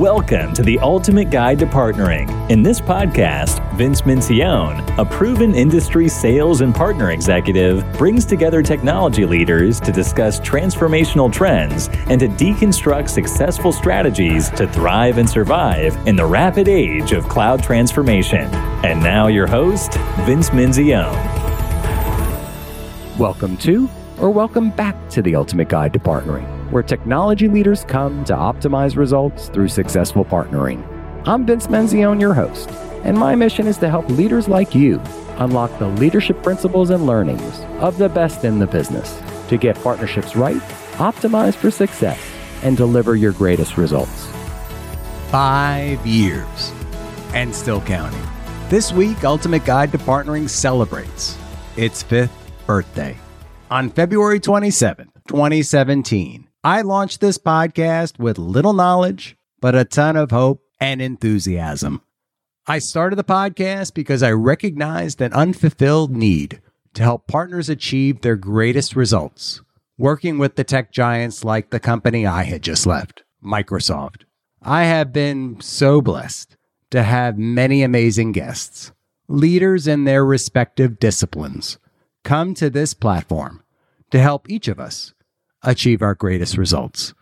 Welcome to the Ultimate Guide to Partnering. In this podcast, Vince Menzione, a proven industry sales and partner executive, brings together technology leaders to discuss transformational trends and to deconstruct successful strategies to thrive and survive in the rapid age of cloud transformation. And now, your host, Vince Menzione. Welcome to, or welcome back to the Ultimate Guide to Partnering where technology leaders come to optimize results through successful partnering. I'm Vince Menzione, your host, and my mission is to help leaders like you unlock the leadership principles and learnings of the best in the business to get partnerships right, optimize for success, and deliver your greatest results. Five years and still counting. This week, Ultimate Guide to Partnering celebrates its fifth birthday. On February 27th, 2017, I launched this podcast with little knowledge, but a ton of hope and enthusiasm. I started the podcast because I recognized an unfulfilled need to help partners achieve their greatest results, working with the tech giants like the company I had just left, Microsoft. I have been so blessed to have many amazing guests, leaders in their respective disciplines, come to this platform to help each of us achieve our greatest results.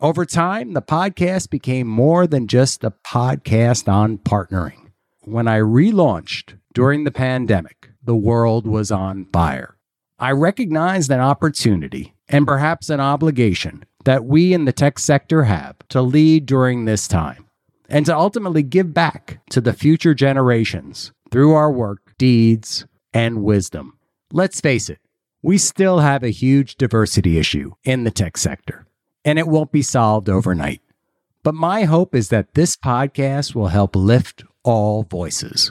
Over time, the podcast became more than just a podcast on partnering. When I relaunched during the pandemic, the world was on fire. I recognized an opportunity and perhaps an obligation that we in the tech sector have to lead during this time and to ultimately give back to the future generations through our work, deeds, and wisdom. Let's face it, we still have a huge diversity issue in the tech sector, and it won't be solved overnight. But my hope is that this podcast will help lift all voices.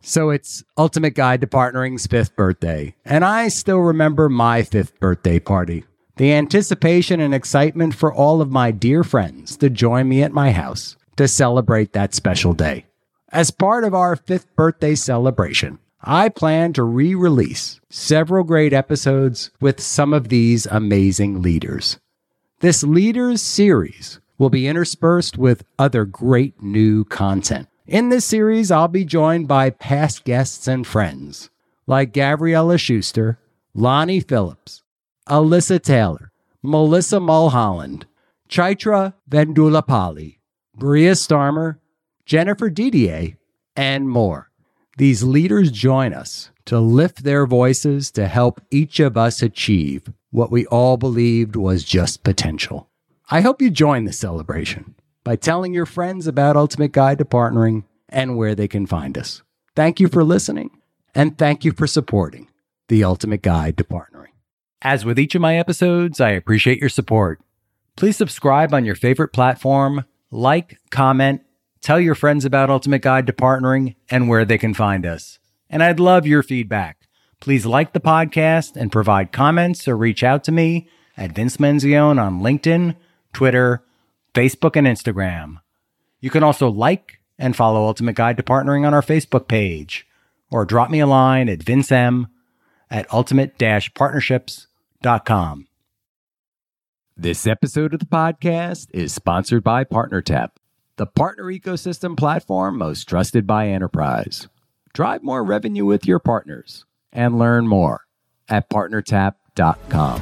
So it's Ultimate Guide to Partnering's fifth birthday, and I still remember my fifth birthday party. The anticipation and excitement for all of my dear friends to join me at my house to celebrate that special day. As part of our fifth birthday celebration, I plan to re release several great episodes with some of these amazing leaders. This Leaders series will be interspersed with other great new content. In this series, I'll be joined by past guests and friends like Gabriela Schuster, Lonnie Phillips, Alyssa Taylor, Melissa Mulholland, Chaitra Vedullapalli, Brea Starmer, Jennifer Didier, and more. These leaders join us to lift their voices to help each of us achieve what we all believed was just potential. I hope you join the celebration by telling your friends about Ultimate Guide to Partnering and where they can find us. Thank you for listening and thank you for supporting the Ultimate Guide to Partnering. As with each of my episodes, I appreciate your support. Please subscribe on your favorite platform, like, comment, Tell your friends about Ultimate Guide to Partnering and where they can find us. And I'd love your feedback. Please like the podcast and provide comments or reach out to me at Vince Menzione on LinkedIn, Twitter, Facebook, and Instagram. You can also like and follow Ultimate Guide to Partnering on our Facebook page or drop me a line at vincem at ultimate-partnerships.com. This episode of the podcast is sponsored by PartnerTap the partner ecosystem platform most trusted by enterprise. Drive more revenue with your partners and learn more at partnertap.com.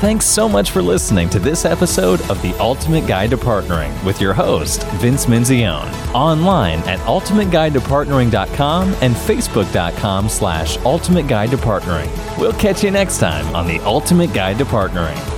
Thanks so much for listening to this episode of The Ultimate Guide to Partnering with your host, Vince Menzione. Online at ultimateguidetopartnering.com and facebook.com slash ultimate guide to partnering. We'll catch you next time on The Ultimate Guide to Partnering.